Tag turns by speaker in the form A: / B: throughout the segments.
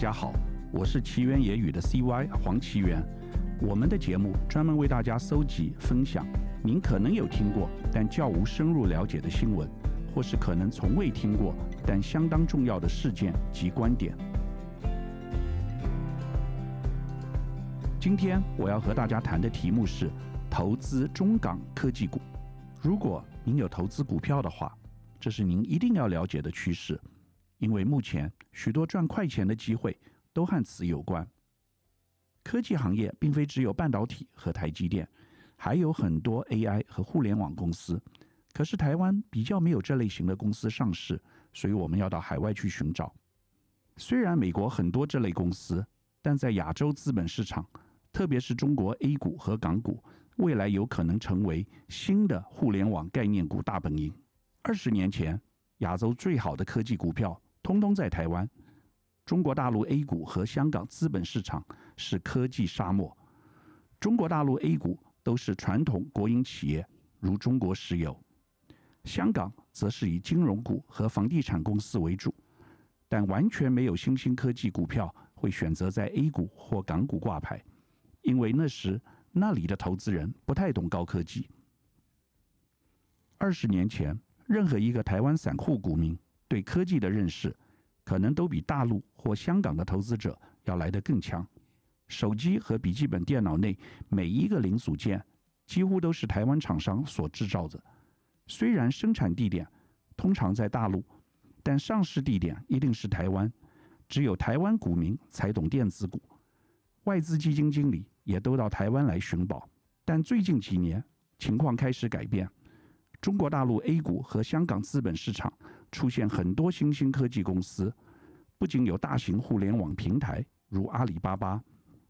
A: 家好，我是奇缘野语的 CY 黄奇缘。我们的节目专门为大家搜集、分享您可能有听过但较无深入了解的新闻，或是可能从未听过但相当重要的事件及观点。今天我要和大家谈的题目是投资中港科技股。如果您有投资股票的话，这是您一定要了解的趋势，因为目前许多赚快钱的机会都和此有关。科技行业并非只有半导体和台积电，还有很多 AI 和互联网公司。可是台湾比较没有这类型的公司上市，所以我们要到海外去寻找。虽然美国很多这类公司，但在亚洲资本市场。特别是中国 A 股和港股，未来有可能成为新的互联网概念股大本营。二十年前，亚洲最好的科技股票通通在台湾。中国大陆 A 股和香港资本市场是科技沙漠。中国大陆 A 股都是传统国营企业，如中国石油；香港则是以金融股和房地产公司为主，但完全没有新兴科技股票会选择在 A 股或港股挂牌。因为那时那里的投资人不太懂高科技。二十年前，任何一个台湾散户股民对科技的认识，可能都比大陆或香港的投资者要来得更强。手机和笔记本电脑内每一个零组件，几乎都是台湾厂商所制造的。虽然生产地点通常在大陆，但上市地点一定是台湾。只有台湾股民才懂电子股。外资基金经理也都到台湾来寻宝，但最近几年情况开始改变。中国大陆 A 股和香港资本市场出现很多新兴科技公司，不仅有大型互联网平台如阿里巴巴，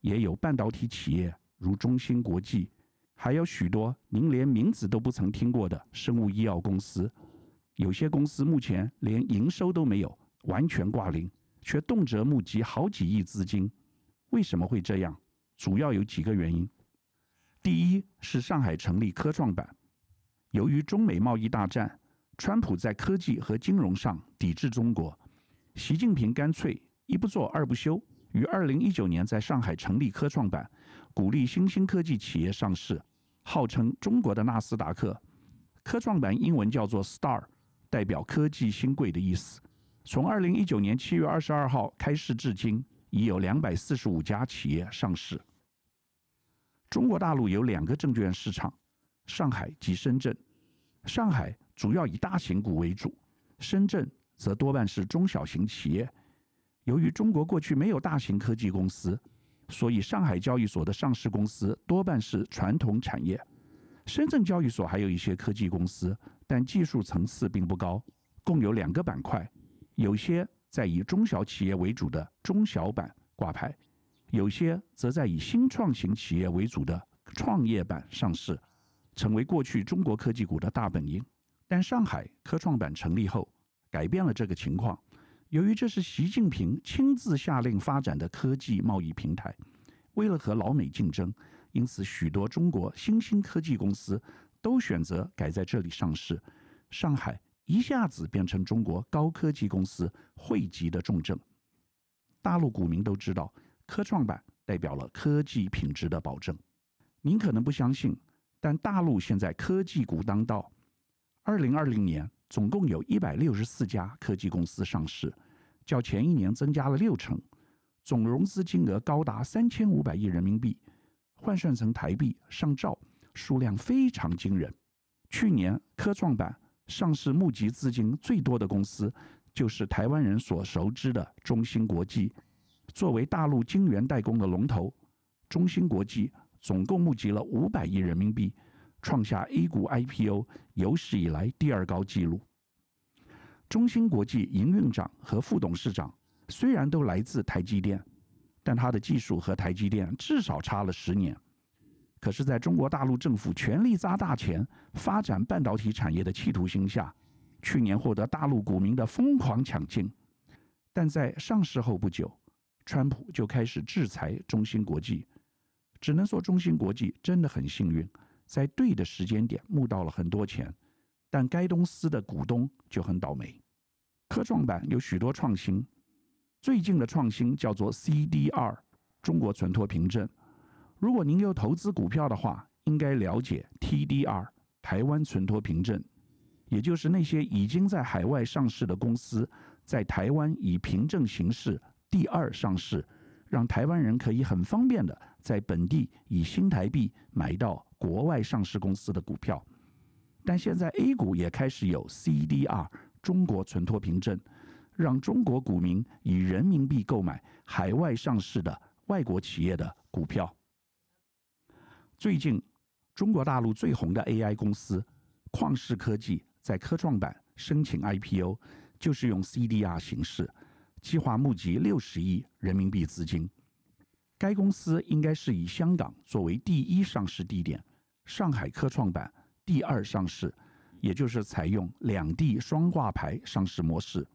A: 也有半导体企业如中芯国际，还有许多您连名字都不曾听过的生物医药公司。有些公司目前连营收都没有，完全挂零，却动辄募集好几亿资金。为什么会这样？主要有几个原因。第一是上海成立科创板，由于中美贸易大战，川普在科技和金融上抵制中国，习近平干脆一不做二不休，于二零一九年在上海成立科创板，鼓励新兴科技企业上市，号称中国的纳斯达克。科创板英文叫做 Star，代表科技新贵的意思。从二零一九年七月二十二号开市至今。已有两百四十五家企业上市。中国大陆有两个证券市场，上海及深圳。上海主要以大型股为主，深圳则多半是中小型企业。由于中国过去没有大型科技公司，所以上海交易所的上市公司多半是传统产业。深圳交易所还有一些科技公司，但技术层次并不高。共有两个板块，有些。在以中小企业为主的中小板挂牌，有些则在以新创型企业为主的创业板上市，成为过去中国科技股的大本营。但上海科创板成立后，改变了这个情况。由于这是习近平亲自下令发展的科技贸易平台，为了和老美竞争，因此许多中国新兴科技公司都选择改在这里上市。上海。一下子变成中国高科技公司汇集的重镇。大陆股民都知道，科创板代表了科技品质的保证。您可能不相信，但大陆现在科技股当道。二零二零年，总共有一百六十四家科技公司上市，较前一年增加了六成，总融资金额高达三千五百亿人民币，换算成台币上兆，数量非常惊人。去年科创板。上市募集资金最多的公司，就是台湾人所熟知的中芯国际。作为大陆晶圆代工的龙头，中芯国际总共募集了五百亿人民币，创下 A 股 IPO 有史以来第二高纪录。中芯国际营运长和副董事长虽然都来自台积电，但他的技术和台积电至少差了十年。可是，在中国大陆政府全力砸大钱发展半导体产业的企图心下，去年获得大陆股民的疯狂抢进。但在上市后不久，川普就开始制裁中芯国际。只能说中芯国际真的很幸运，在对的时间点募到了很多钱。但该公司的股东就很倒霉。科创板有许多创新，最近的创新叫做 CDR 中国存托凭证。如果您有投资股票的话，应该了解 TDR 台湾存托凭证，也就是那些已经在海外上市的公司，在台湾以凭证形式第二上市，让台湾人可以很方便的在本地以新台币买到国外上市公司的股票。但现在 A 股也开始有 CDR 中国存托凭证，让中国股民以人民币购买海外上市的外国企业的股票。最近，中国大陆最红的 AI 公司旷视科技在科创板申请 IPO，就是用 CDR 形式，计划募集六十亿人民币资金。该公司应该是以香港作为第一上市地点，上海科创板第二上市，也就是采用两地双挂牌上市模式。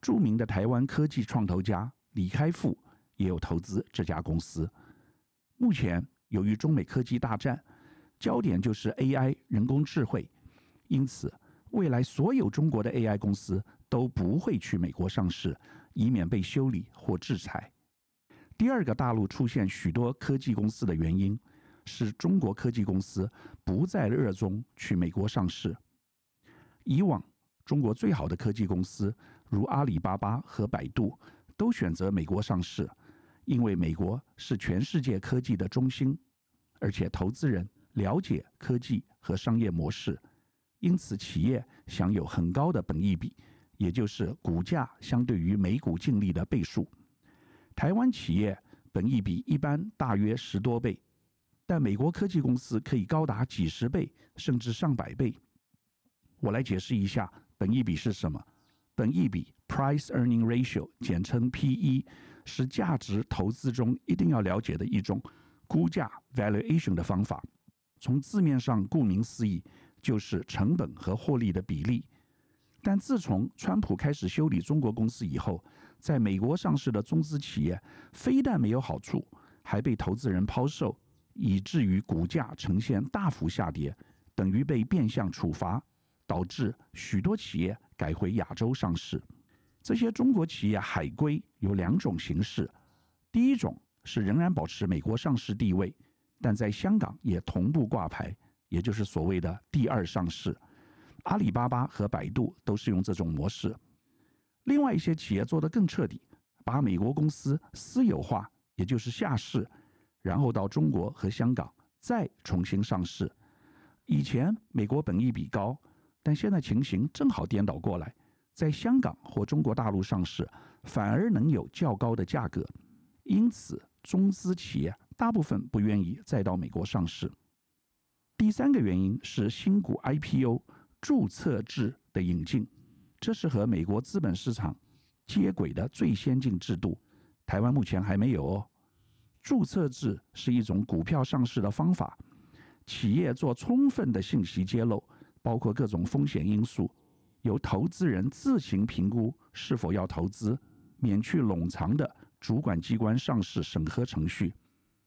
A: 著名的台湾科技创投家李开复也有投资这家公司。目前，由于中美科技大战，焦点就是 AI 人工智慧，因此未来所有中国的 AI 公司都不会去美国上市，以免被修理或制裁。第二个大陆出现许多科技公司的原因，是中国科技公司不再热衷去美国上市。以往中国最好的科技公司，如阿里巴巴和百度，都选择美国上市。因为美国是全世界科技的中心，而且投资人了解科技和商业模式，因此企业享有很高的本益比，也就是股价相对于每股净利的倍数。台湾企业本益比一般大约十多倍，但美国科技公司可以高达几十倍甚至上百倍。我来解释一下本益比是什么。本益比 （Price Earning Ratio） 简称 PE。是价值投资中一定要了解的一种估价 valuation 的方法。从字面上，顾名思义，就是成本和获利的比例。但自从川普开始修理中国公司以后，在美国上市的中资企业非但没有好处，还被投资人抛售，以至于股价呈现大幅下跌，等于被变相处罚，导致许多企业改回亚洲上市。这些中国企业海归有两种形式，第一种是仍然保持美国上市地位，但在香港也同步挂牌，也就是所谓的第二上市。阿里巴巴和百度都是用这种模式。另外一些企业做得更彻底，把美国公司私有化，也就是下市，然后到中国和香港再重新上市。以前美国本益比高，但现在情形正好颠倒过来。在香港或中国大陆上市，反而能有较高的价格，因此中资企业大部分不愿意再到美国上市。第三个原因是新股 IPO 注册制的引进，这是和美国资本市场接轨的最先进制度，台湾目前还没有哦。注册制是一种股票上市的方法，企业做充分的信息揭露，包括各种风险因素。由投资人自行评估是否要投资，免去冗长的主管机关上市审核程序。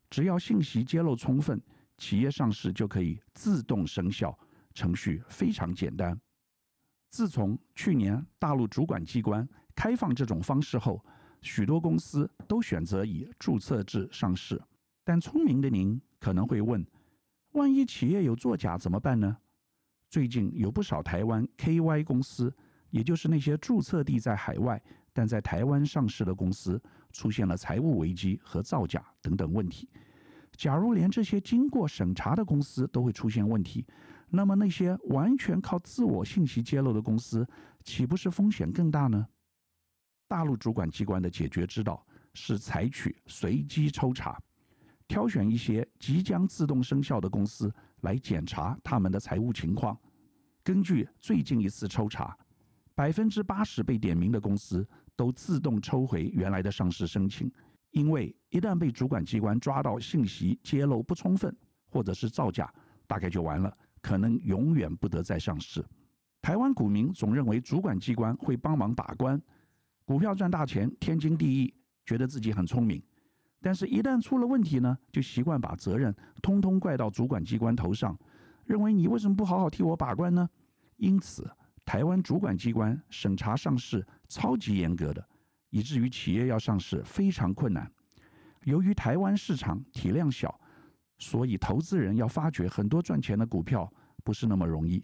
A: 只要信息揭露充分，企业上市就可以自动生效，程序非常简单。自从去年大陆主管机关开放这种方式后，许多公司都选择以注册制上市。但聪明的您可能会问：万一企业有作假怎么办呢？最近有不少台湾 KY 公司，也就是那些注册地在海外但在台湾上市的公司，出现了财务危机和造假等等问题。假如连这些经过审查的公司都会出现问题，那么那些完全靠自我信息揭露的公司，岂不是风险更大呢？大陆主管机关的解决之道是采取随机抽查。挑选一些即将自动生效的公司来检查他们的财务情况。根据最近一次抽查，百分之八十被点名的公司都自动抽回原来的上市申请，因为一旦被主管机关抓到信息揭露不充分或者是造假，大概就完了，可能永远不得再上市。台湾股民总认为主管机关会帮忙把关，股票赚大钱天经地义，觉得自己很聪明。但是，一旦出了问题呢，就习惯把责任通通怪到主管机关头上，认为你为什么不好好替我把关呢？因此，台湾主管机关审查上市超级严格的，以至于企业要上市非常困难。由于台湾市场体量小，所以投资人要发掘很多赚钱的股票不是那么容易。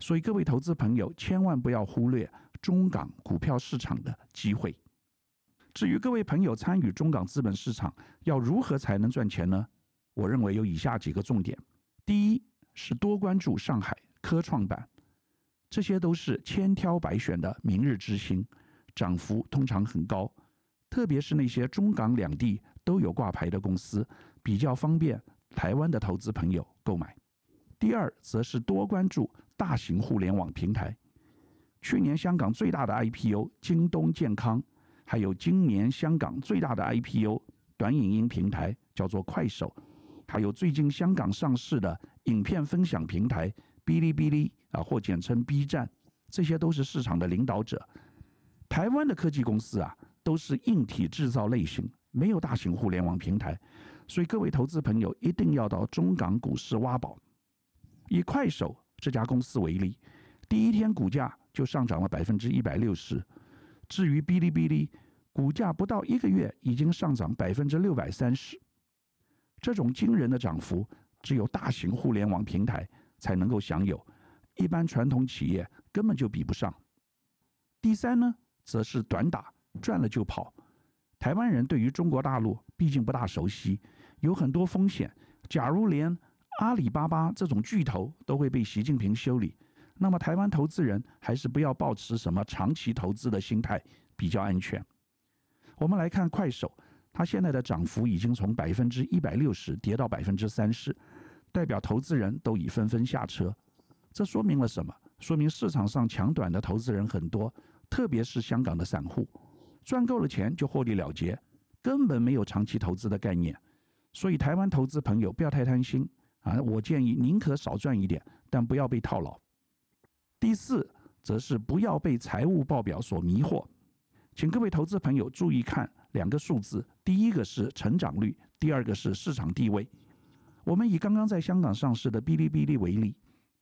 A: 所以各位投资朋友千万不要忽略中港股票市场的机会。至于各位朋友参与中港资本市场要如何才能赚钱呢？我认为有以下几个重点：第一是多关注上海科创板，这些都是千挑百选的明日之星，涨幅通常很高，特别是那些中港两地都有挂牌的公司，比较方便台湾的投资朋友购买。第二，则是多关注大型互联网平台。去年香港最大的 IPO 京东健康，还有今年香港最大的 IPO 短影音平台叫做快手，还有最近香港上市的影片分享平台哔哩哔哩啊，或简称 B 站，这些都是市场的领导者。台湾的科技公司啊，都是硬体制造类型，没有大型互联网平台，所以各位投资朋友一定要到中港股市挖宝。以快手这家公司为例，第一天股价就上涨了百分之一百六十。至于哔哩哔哩，股价不到一个月已经上涨百分之六百三十。这种惊人的涨幅，只有大型互联网平台才能够享有，一般传统企业根本就比不上。第三呢，则是短打，赚了就跑。台湾人对于中国大陆毕竟不大熟悉，有很多风险。假如连阿里巴巴这种巨头都会被习近平修理，那么台湾投资人还是不要抱持什么长期投资的心态比较安全。我们来看快手，它现在的涨幅已经从百分之一百六十跌到百分之三十，代表投资人都已纷纷下车。这说明了什么？说明市场上抢短的投资人很多，特别是香港的散户，赚够了钱就获利了结，根本没有长期投资的概念。所以台湾投资朋友不要太贪心。啊，我建议宁可少赚一点，但不要被套牢。第四，则是不要被财务报表所迷惑。请各位投资朋友注意看两个数字，第一个是成长率，第二个是市场地位。我们以刚刚在香港上市的哔哩哔哩为例，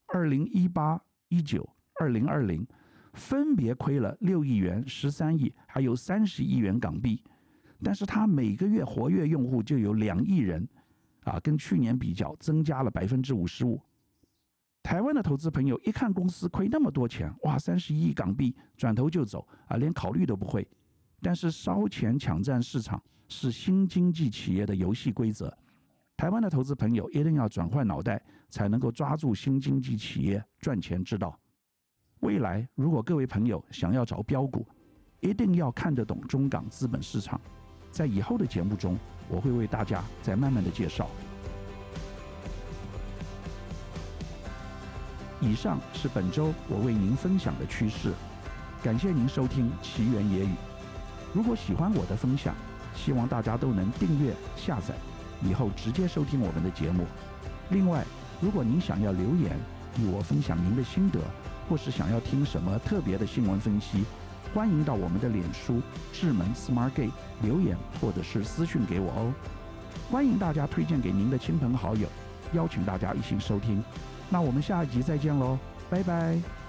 A: 二零一八、一九、二零二零，分别亏了六亿元、十三亿，还有三十亿元港币，但是它每个月活跃用户就有两亿人。啊，跟去年比较增加了百分之五十五。台湾的投资朋友一看公司亏那么多钱，哇，三十亿港币，转头就走啊，连考虑都不会。但是烧钱抢占市场是新经济企业的游戏规则，台湾的投资朋友一定要转换脑袋，才能够抓住新经济企业赚钱之道。未来如果各位朋友想要找标股，一定要看得懂中港资本市场。在以后的节目中，我会为大家再慢慢的介绍。以上是本周我为您分享的趋势，感谢您收听奇缘野语。如果喜欢我的分享，希望大家都能订阅下载，以后直接收听我们的节目。另外，如果您想要留言与我分享您的心得，或是想要听什么特别的新闻分析，欢迎到我们的脸书智门 Smart Gate 留言，或者是私讯给我哦。欢迎大家推荐给您的亲朋好友，邀请大家一起收听。那我们下一集再见喽，拜拜。